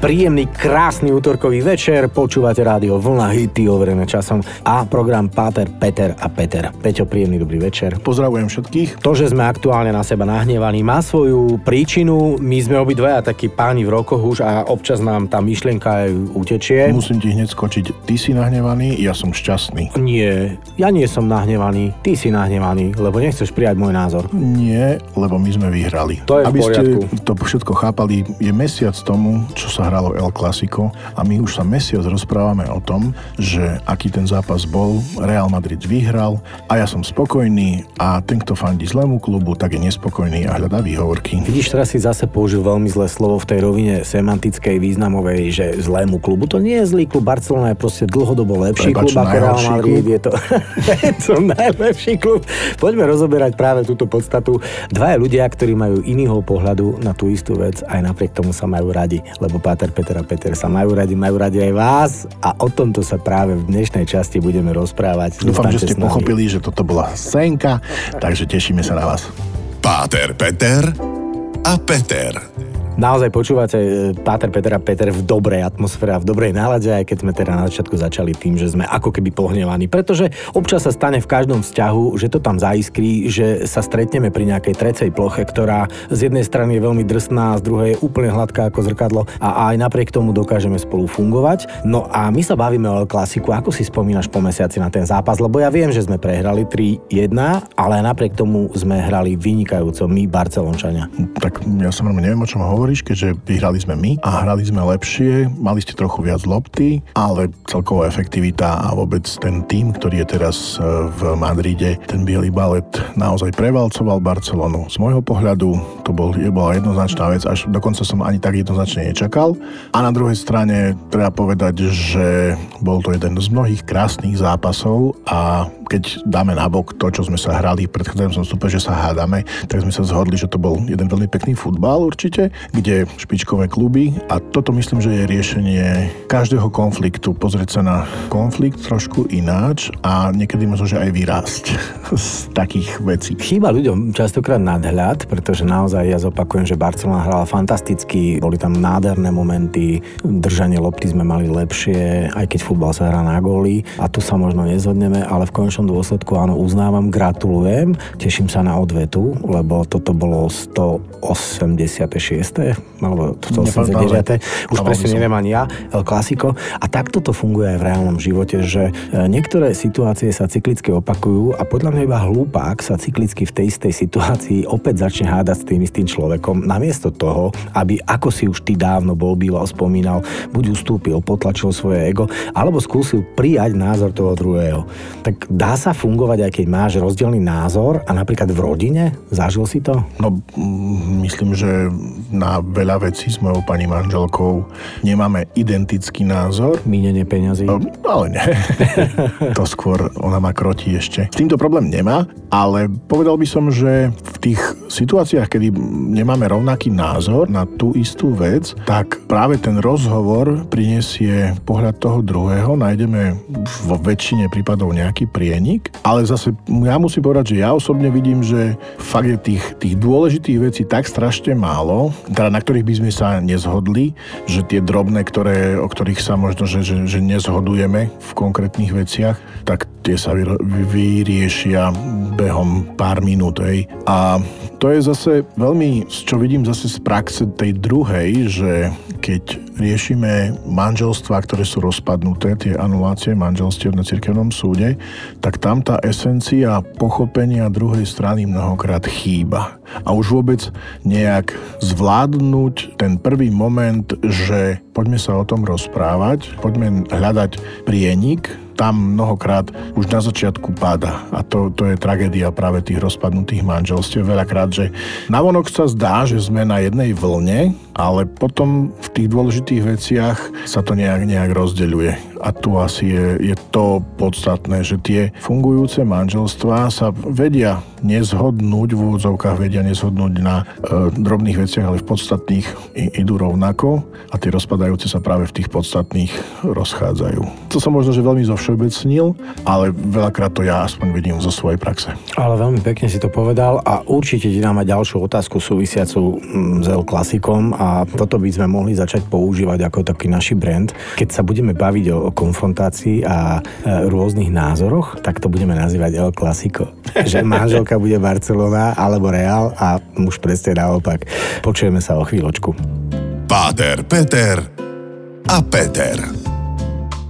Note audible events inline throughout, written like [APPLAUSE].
Príjemný, krásny útorkový večer, počúvate rádio Vlna hity overené časom a program Páter, Peter a Peter. Peťo, príjemný dobrý večer. Pozdravujem všetkých. To, že sme aktuálne na seba nahnevaní, má svoju príčinu. My sme obidvaja takí páni v rokoch už a občas nám tá myšlienka aj utečie. Musím ti hneď skočiť. Ty si nahnevaný, ja som šťastný. Nie, ja nie som nahnevaný, ty si nahnevaný, lebo nechceš prijať môj názor. Nie, lebo my sme vyhrali. To je Aby v poriadku. ste to všetko chápali, je mesiac tomu, čo sa hralo El Clasico a my už sa mesiac rozprávame o tom, že aký ten zápas bol, Real Madrid vyhral a ja som spokojný a ten, kto fandí zlému klubu, tak je nespokojný a hľadá výhovorky. Vidíš, teraz si zase použil veľmi zlé slovo v tej rovine semantickej, významovej, že zlému klubu. To nie je zlý klub, Barcelona je proste dlhodobo lepší Prepač, klub ako Real Madrid. klub? Je to, [LAUGHS] je to najlepší klub. Poďme rozoberať práve túto podstatu. Dvaja ľudia, ktorí majú iného pohľadu na tú istú vec, aj napriek tomu sa majú radi, lebo Páter, Peter a Peter sa majú radi, majú radi aj vás a o tomto sa práve v dnešnej časti budeme rozprávať. Dúfam, že ste pochopili, že toto bola senka, takže tešíme sa na vás. Páter, Peter a Peter. Naozaj počúvate e, Páter Peter a Peter v dobrej atmosfére a v dobrej nálade, aj keď sme teda na začiatku začali tým, že sme ako keby pohnevaní. Pretože občas sa stane v každom vzťahu, že to tam zaiskrí, že sa stretneme pri nejakej trecej ploche, ktorá z jednej strany je veľmi drsná z druhej je úplne hladká ako zrkadlo a aj napriek tomu dokážeme spolu fungovať. No a my sa bavíme o Klasiku. Ako si spomínaš po mesiaci na ten zápas? Lebo ja viem, že sme prehrali 3-1, ale napriek tomu sme hrali vynikajúco my, Barcelončania. Tak ja samozrejme neviem, o čom hovoríš, keďže vyhrali sme my a hrali sme lepšie, mali ste trochu viac lopty, ale celková efektivita a vôbec ten tým, ktorý je teraz e, v Madride, ten biely balet naozaj prevalcoval Barcelonu. Z môjho pohľadu to bol, je bola jednoznačná vec, až dokonca som ani tak jednoznačne nečakal. A na druhej strane treba povedať, že bol to jeden z mnohých krásnych zápasov a keď dáme nabok to, čo sme sa hrali v predchádzajúcom stupe, že sa hádame, tak sme sa zhodli, že to bol jeden veľmi pekný futbal určite, kde špičkové kluby a toto myslím, že je riešenie každého konfliktu. Pozrieť sa na konflikt trošku ináč a niekedy možno, že aj vyrásť [LAUGHS] z takých vecí. Chýba ľuďom častokrát nadhľad, pretože naozaj ja zopakujem, že Barcelona hrala fantasticky, boli tam nádherné momenty, držanie lopty sme mali lepšie, aj keď futbal sa hrá na góly a tu sa možno nezhodneme, ale v konečnom dôsledku áno, uznávam, gratulujem, teším sa na odvetu, lebo toto bolo 186. alebo 189. Už Dával by presne neviem ani ja, El Clasico. A takto to funguje aj v reálnom živote, že e, niektoré situácie sa cyklicky opakujú a podľa mňa iba hlúpák sa cyklicky v tej istej situácii opäť začne hádať s tým istým človekom, namiesto toho, aby ako si už ty dávno bol býval spomínal, buď ustúpil, potlačil svoje ego, alebo skúsil prijať názor toho druhého. Tak dá sa fungovať, aj keď máš rozdielný názor a napríklad v rodine? Zažil si to? No, myslím, že na veľa vecí s mojou pani manželkou nemáme identický názor, Mínenie peňazí? No, ale nie. [LAUGHS] to skôr ona ma krotí ešte. S týmto problém nemá, ale povedal by som, že v tých situáciách, kedy nemáme rovnaký názor na tú istú vec, tak práve ten rozhovor prinesie pohľad toho druhého, nájdeme vo väčšine prípadov nejaký prienik, ale zase ja musím povedať, že ja osobne vidím, že fakt je tých, tých dôležitých vecí tak strašne málo, teda na ktorých by sme sa nezhodli, že tie drobné, ktoré, o ktorých sa možno, že, že, že nezhodujeme v konkrétnych veciach, tak tie sa vyriešia behom pár minút. Hej. A to je zase veľmi, čo vidím zase z praxe tej druhej, že keď riešime manželstva, ktoré sú rozpadnuté, tie anulácie manželstiev na cirkevnom súde, tak tam tá esencia pochopenia druhej strany mnohokrát chýba. A už vôbec nejak zvládnuť ten prvý moment, že poďme sa o tom rozprávať, poďme hľadať prienik, tam mnohokrát už na začiatku páda. A to, to je tragédia práve tých rozpadnutých manželstiev. Veľakrát, že navonok sa zdá, že sme na jednej vlne, ale potom v tých dôležitých veciach sa to nejak, nejak rozdeľuje. A tu asi je, je to podstatné, že tie fungujúce manželstvá sa vedia nezhodnúť, v úvodzovkách vedia nezhodnúť na e, drobných veciach, ale v podstatných idú rovnako a tie rozpadajú rozprávajúce sa práve v tých podstatných rozchádzajú. To som možno, že veľmi zovšeobecnil, ale veľakrát to ja aspoň vidím zo svojej praxe. Ale veľmi pekne si to povedal a určite ti dám aj ďalšiu otázku súvisiacu mm, s L klasikom a toto by sme mohli začať používať ako taký naši brand. Keď sa budeme baviť o, o konfrontácii a e, rôznych názoroch, tak to budeme nazývať El Clasico. Že manželka bude Barcelona alebo Real a už presne naopak. Počujeme sa o chvíľočku. Páter, Peter a Peter.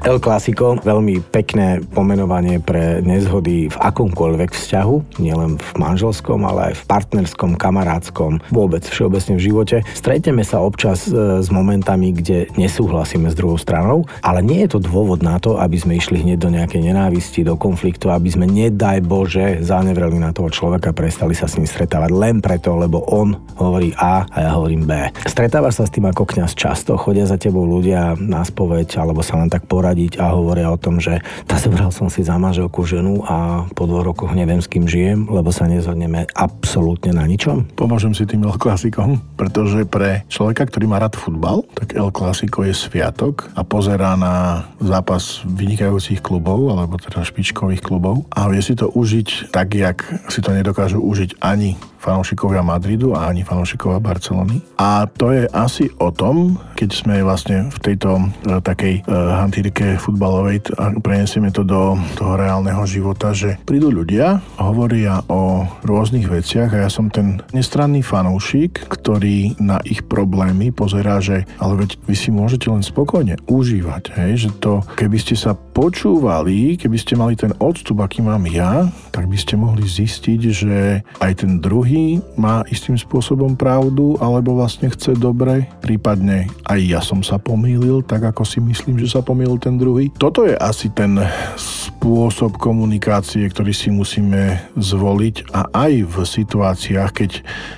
El Clasico, veľmi pekné pomenovanie pre nezhody v akomkoľvek vzťahu, nielen v manželskom, ale aj v partnerskom, kamarádskom, vôbec všeobecne v živote. Stretneme sa občas e, s momentami, kde nesúhlasíme s druhou stranou, ale nie je to dôvod na to, aby sme išli hneď do nejakej nenávisti, do konfliktu, aby sme, nedaj Bože, zanevreli na toho človeka, prestali sa s ním stretávať len preto, lebo on hovorí A a ja hovorím B. Stretávaš sa s tým ako kňaz často, chodia za tebou ľudia na spoveď alebo sa len tak poradiť poradiť a hovoria o tom, že tá zobral som si za manželku ženu a po dvoch rokoch neviem s kým žijem, lebo sa nezhodneme absolútne na ničom? Pomôžem si tým El Klasikom, pretože pre človeka, ktorý má rád futbal, tak El Klasiko je sviatok a pozerá na zápas vynikajúcich klubov, alebo teda špičkových klubov a vie si to užiť tak, jak si to nedokážu užiť ani fanúšikovia Madridu a ani fanúšikovia Barcelony. A to je asi o tom, keď sme vlastne v tejto e, takej e, hantírke futbalovej a prenesieme to do toho reálneho života, že prídu ľudia, hovoria o rôznych veciach a ja som ten nestranný fanúšik, ktorý na ich problémy pozerá, že ale veď vy si môžete len spokojne užívať, hej, že to, keby ste sa počúvali, keby ste mali ten odstup, aký mám ja, tak by ste mohli zistiť, že aj ten druhý druhý má istým spôsobom pravdu alebo vlastne chce dobre, prípadne aj ja som sa pomýlil, tak ako si myslím, že sa pomýlil ten druhý. Toto je asi ten spôsob komunikácie, ktorý si musíme zvoliť a aj v situáciách, keď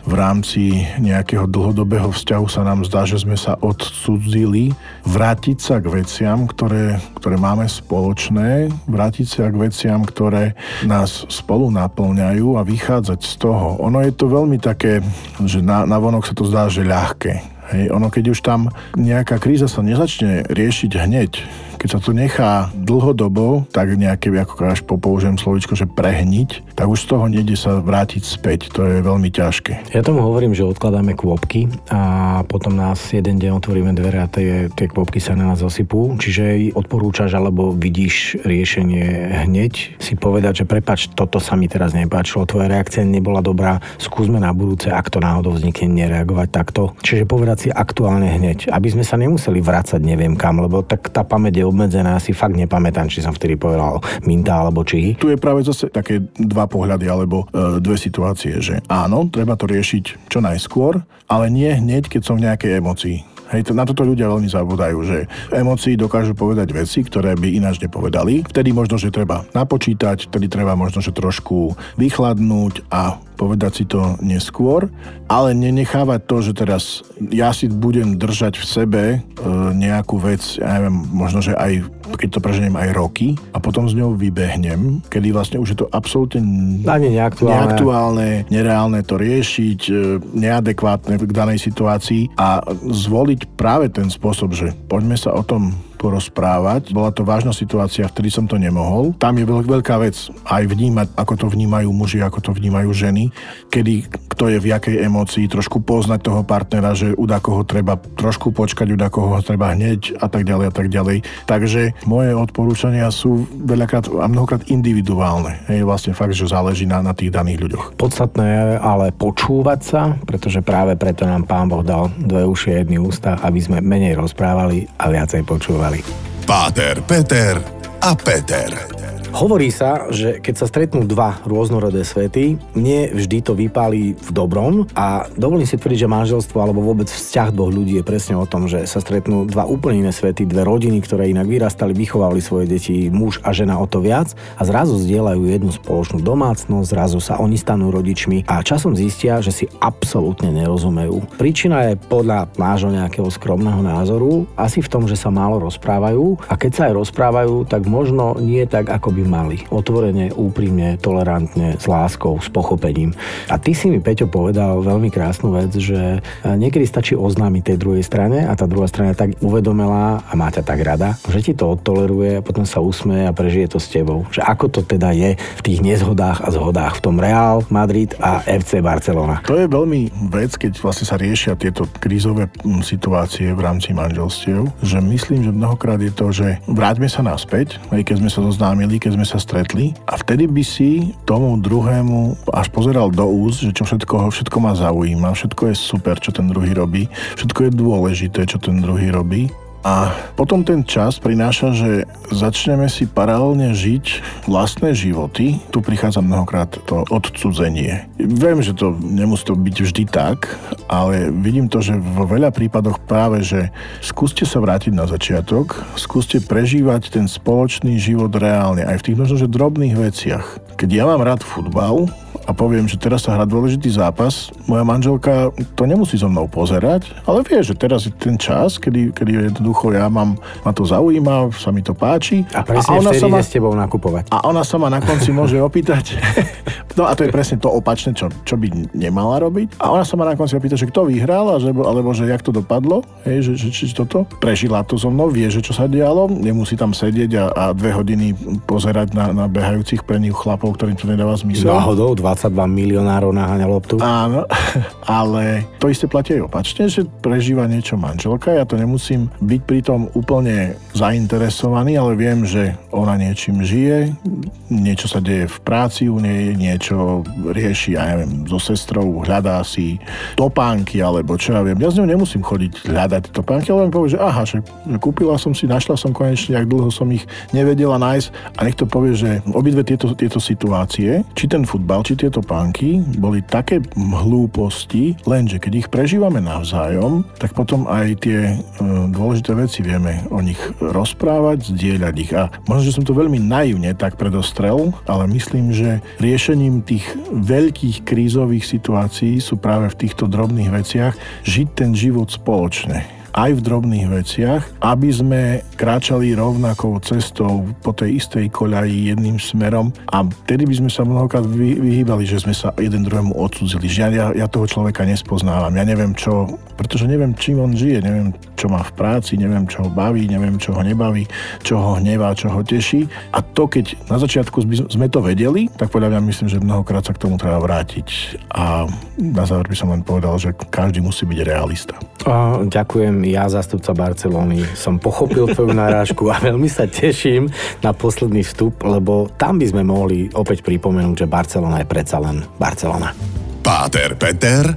v rámci nejakého dlhodobého vzťahu sa nám zdá, že sme sa odsudzili, vrátiť sa k veciam, ktoré, ktoré máme spoločné, vrátiť sa k veciam, ktoré nás spolu naplňajú a vychádzať z toho. Ono je to veľmi také, že na, na vonok sa to zdá, že ľahké. Hej, ono keď už tam nejaká kríza sa nezačne riešiť hneď, keď sa to nechá dlhodobo, tak nejaké, ako až po použijem slovičko, že prehniť, tak už z toho nejde sa vrátiť späť. To je veľmi ťažké. Ja tomu hovorím, že odkladáme kvopky a potom nás jeden deň otvoríme dvere a tie, tie kvopky sa na nás zosypú. Čiže odporúčaš alebo vidíš riešenie hneď si povedať, že prepač, toto sa mi teraz nepáčilo, tvoja reakcia nebola dobrá, skúsme na budúce, ak to náhodou vznikne, nereagovať takto. Čiže povedať si aktuálne hneď, aby sme sa nemuseli vrácať neviem kam, lebo tak tá pamäť je obmedzená, si fakt nepamätám, či som vtedy povedal minta alebo či. Tu je práve zase také dva pohľady alebo e, dve situácie, že áno, treba to riešiť čo najskôr, ale nie hneď, keď som v nejakej emocii. Hej, to, na toto ľudia veľmi zabudajú, že v dokážu povedať veci, ktoré by ináč nepovedali. Vtedy možno, že treba napočítať, vtedy treba možno, že trošku vychladnúť a povedať si to neskôr, ale nenechávať to, že teraz ja si budem držať v sebe e, nejakú vec, ja neviem, možno, že aj keď to preženiem aj roky a potom z ňou vybehnem, kedy vlastne už je to absolútne Ani neaktuálne. neaktuálne, nereálne to riešiť, e, neadekvátne k danej situácii a zvoliť práve ten spôsob, že poďme sa o tom porozprávať. Bola to vážna situácia, vtedy som to nemohol. Tam je veľká vec aj vnímať, ako to vnímajú muži, ako to vnímajú ženy, kedy kto je v jakej emócii, trošku poznať toho partnera, že u koho treba trošku počkať, u koho treba hneď a tak ďalej a tak ďalej. Takže moje odporúčania sú veľakrát a mnohokrát individuálne. Je vlastne fakt, že záleží na, na tých daných ľuďoch. Podstatné je ale počúvať sa, pretože práve preto nám pán Boh dal dve uši a jedný ústa, aby sme menej rozprávali a viacej počúvali. Páter, Peter a Peter. Hovorí sa, že keď sa stretnú dva rôznorodé svety, nie vždy to vypálí v dobrom a dovolím si tvrdiť, že manželstvo alebo vôbec vzťah dvoch ľudí je presne o tom, že sa stretnú dva úplne iné svety, dve rodiny, ktoré inak vyrastali, vychovali svoje deti, muž a žena o to viac a zrazu zdieľajú jednu spoločnú domácnosť, zrazu sa oni stanú rodičmi a časom zistia, že si absolútne nerozumejú. Príčina je podľa nášho nejakého skromného názoru asi v tom, že sa málo rozprávajú a keď sa aj rozprávajú, tak možno nie tak, ako by by mali. Otvorene, úprimne, tolerantne, s láskou, s pochopením. A ty si mi, Peťo, povedal veľmi krásnu vec, že e, niekedy stačí oznámiť tej druhej strane a tá druhá strana tak uvedomila a má ťa tak rada, že ti to odtoleruje a potom sa usmeje a prežije to s tebou. Že ako to teda je v tých nezhodách a zhodách v tom Real, Madrid a FC Barcelona. To je veľmi vec, keď vlastne sa riešia tieto krízové situácie v rámci manželstiev, že myslím, že mnohokrát je to, že vráťme sa naspäť, aj keď sme sa zoznámili, keď sme sa stretli a vtedy by si tomu druhému až pozeral do úst, že čo všetko, všetko ma zaujíma, všetko je super, čo ten druhý robí, všetko je dôležité, čo ten druhý robí a potom ten čas prináša, že začneme si paralelne žiť vlastné životy. Tu prichádza mnohokrát to odcudzenie. Viem, že to nemusí to byť vždy tak, ale vidím to, že vo veľa prípadoch práve, že skúste sa vrátiť na začiatok, skúste prežívať ten spoločný život reálne, aj v tých možno, že drobných veciach. Keď ja mám rád futbal, a poviem, že teraz sa hrá dôležitý zápas, moja manželka to nemusí so mnou pozerať, ale vie, že teraz je ten čas, kedy, kedy jednoducho ja mám, ma to zaujíma, sa mi to páči. A presne a ona vtedy sa ma, s tebou nakupovať. A ona sa ma na konci môže opýtať, [LAUGHS] no a to je presne to opačné, čo, čo by nemala robiť. A ona sa ma na konci opýta, že kto vyhral, alebo, alebo že jak to dopadlo, hej, že, že, či toto. Prežila to so mnou, vie, že čo sa dialo, nemusí tam sedieť a, a dve hodiny pozerať na, na behajúcich pre nich chlapov, ktorým to nedáva zmysel. Náhodou, 22 milionárov naháňa loptu. Áno, [LAUGHS] ale to isté platí aj opačne, že prežíva niečo manželka. Ja to nemusím byť pritom úplne zainteresovaný, ale viem, že ona niečím žije, niečo sa deje v práci u nej, niečo rieši, ja neviem, so sestrou, hľadá si topánky alebo čo ja viem. Ja s ňou nemusím chodiť hľadať topánky, ale len povie, že aha, že kúpila som si, našla som konečne, jak dlho som ich nevedela nájsť a nech to povie, že obidve tieto, tieto situácie, či ten futbal, či tieto topánky boli také hlúposti, lenže keď ich prežívame navzájom, tak potom aj tie e, dôležité veci vieme o nich rozprávať, zdieľať ich. A možno, že som to veľmi naivne tak predostrel, ale myslím, že riešením tých veľkých krízových situácií sú práve v týchto drobných veciach žiť ten život spoločne aj v drobných veciach, aby sme kráčali rovnakou cestou po tej istej koľaji jedným smerom a vtedy by sme sa mnohokrát vyhýbali, že sme sa jeden druhému odsudzili. Že ja, ja toho človeka nespoznávam, ja neviem čo, pretože neviem, čím on žije, neviem, čo má v práci, neviem, čo ho baví, neviem, čo ho nebaví, čo ho hnevá, čo ho teší. A to, keď na začiatku sme to vedeli, tak podľa mňa myslím, že mnohokrát sa k tomu treba vrátiť. A na záver by som len povedal, že každý musí byť realista. A, ďakujem ja, zastupca Barcelony, som pochopil tvoju narážku a veľmi sa teším na posledný vstup, lebo tam by sme mohli opäť pripomenúť, že Barcelona je predsa len Barcelona. Páter Peter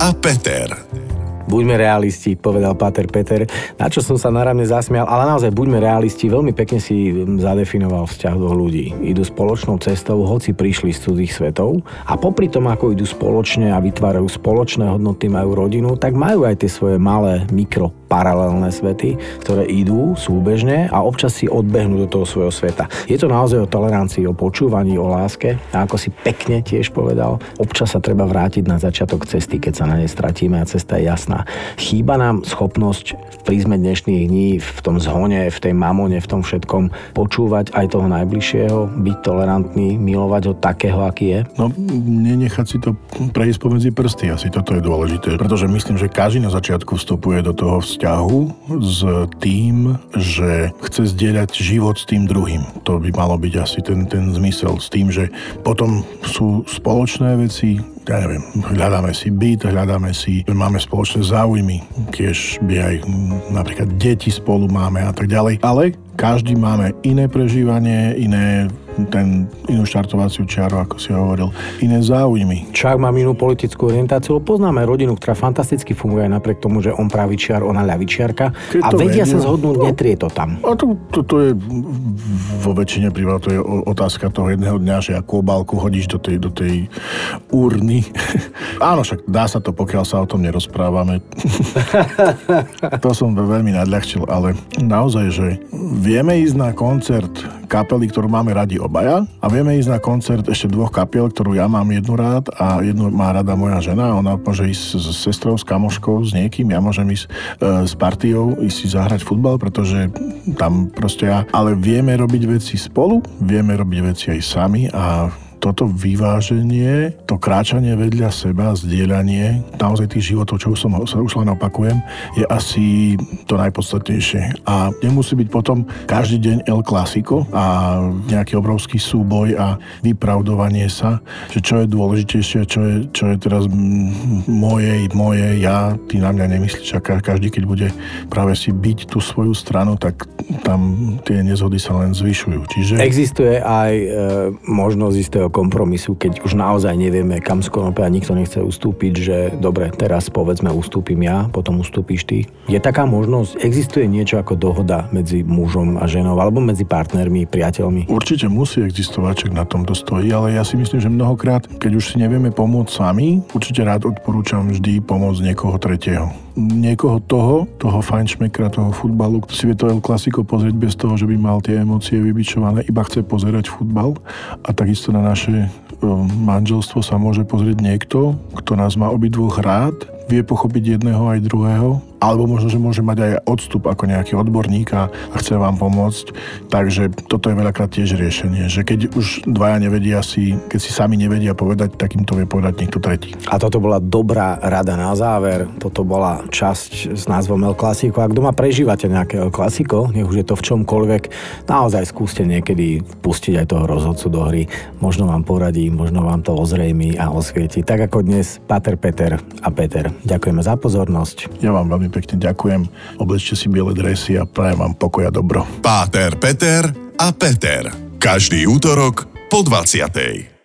a Peter. Buďme realisti, povedal Pater Peter, na čo som sa naravne zasmial, ale naozaj buďme realisti, veľmi pekne si zadefinoval vzťah do ľudí. Idú spoločnou cestou, hoci prišli z cudzích svetov a popri tom, ako idú spoločne a vytvárajú spoločné hodnoty, majú rodinu, tak majú aj tie svoje malé mikro paralelné svety, ktoré idú súbežne a občas si odbehnú do toho svojho sveta. Je to naozaj o tolerancii, o počúvaní, o láske a ako si pekne tiež povedal, občas sa treba vrátiť na začiatok cesty, keď sa na nej stratíme a cesta je jasná. Chýba nám schopnosť v prízme dnešných dní, v tom zhone, v tej mamone, v tom všetkom počúvať aj toho najbližšieho, byť tolerantný, milovať ho takého, aký je? No, nenechať si to prejsť pomedzi prsty, asi toto je dôležité, pretože myslím, že každý na začiatku vstupuje do toho vzťahu s tým, že chce zdieľať život s tým druhým. To by malo byť asi ten, ten zmysel s tým, že potom sú spoločné veci, ja neviem, hľadáme si byt, hľadáme si, máme spoločné záujmy, tiež by aj napríklad deti spolu máme a tak ďalej, ale každý máme iné prežívanie, iné ten inú štartovaciu čiaru, ako si hovoril, iné záujmy. Čak mám inú politickú orientáciu, poznáme rodinu, ktorá fantasticky funguje aj napriek tomu, že on pravičiar, ona ľavičiarka a vedia vedia, sa zhodnúť, no, netrie to tam. A to, to, to je vo väčšine prípadov, to je otázka toho jedného dňa, že akú obálku hodíš do tej, do tej urny. [LAUGHS] Áno, však dá sa to, pokiaľ sa o tom nerozprávame. [LAUGHS] to som veľmi nadľahčil, ale naozaj, že vieme ísť na koncert kapely, ktorú máme radi obaja a vieme ísť na koncert ešte dvoch kapiel, ktorú ja mám jednu rád a jednu má rada moja žena. Ona môže ísť s sestrou, s kamoškou, s niekým, ja môžem ísť e, s partiou, ísť si zahrať futbal, pretože tam proste ja... Ale vieme robiť veci spolu, vieme robiť veci aj sami a toto vyváženie, to kráčanie vedľa seba, zdieľanie naozaj tých životov, čo už som už len opakujem, je asi to najpodstatnejšie. A nemusí byť potom každý deň El Clasico a nejaký obrovský súboj a vypravdovanie sa, že čo je dôležitejšie, čo je, čo je teraz moje, moje, ja, ty na mňa nemyslíš a každý, keď bude práve si byť tú svoju stranu, tak tam tie nezhody sa len zvyšujú. Čiže... Existuje aj e, možnosť istého nejakého kompromisu, keď už naozaj nevieme, kam z a nikto nechce ustúpiť, že dobre, teraz povedzme ustúpim ja, potom ustúpiš ty. Je taká možnosť, existuje niečo ako dohoda medzi mužom a ženou alebo medzi partnermi, priateľmi? Určite musí existovať, čak na tom to stojí, ale ja si myslím, že mnohokrát, keď už si nevieme pomôcť sami, určite rád odporúčam vždy pomôcť niekoho tretieho niekoho toho, toho fajnšmekra, toho futbalu, kto si vie to El Clasico pozrieť bez toho, že by mal tie emócie vybičované, iba chce pozerať futbal a takisto na naše manželstvo sa môže pozrieť niekto, kto nás má obidvoch rád, vie pochopiť jedného aj druhého alebo možno, že môže mať aj odstup ako nejaký odborník a chce vám pomôcť. Takže toto je veľakrát tiež riešenie, že keď už dvaja nevedia si, keď si sami nevedia povedať, tak im to vie povedať niekto tretí. A toto bola dobrá rada na záver. Toto bola časť s názvom El Clasico. Ak doma prežívate nejaké El Clasico, nech už je to v čomkoľvek, naozaj skúste niekedy pustiť aj toho rozhodcu do hry. Možno vám poradí, možno vám to ozrejmi a osvieti. Tak ako dnes Pater Peter a Peter. Ďakujeme za pozornosť. Ja vám veľmi pekne ďakujem. Oblečte si biele dresy a prajem vám pokoj dobro. Páter, Peter a Peter. Každý útorok po 20.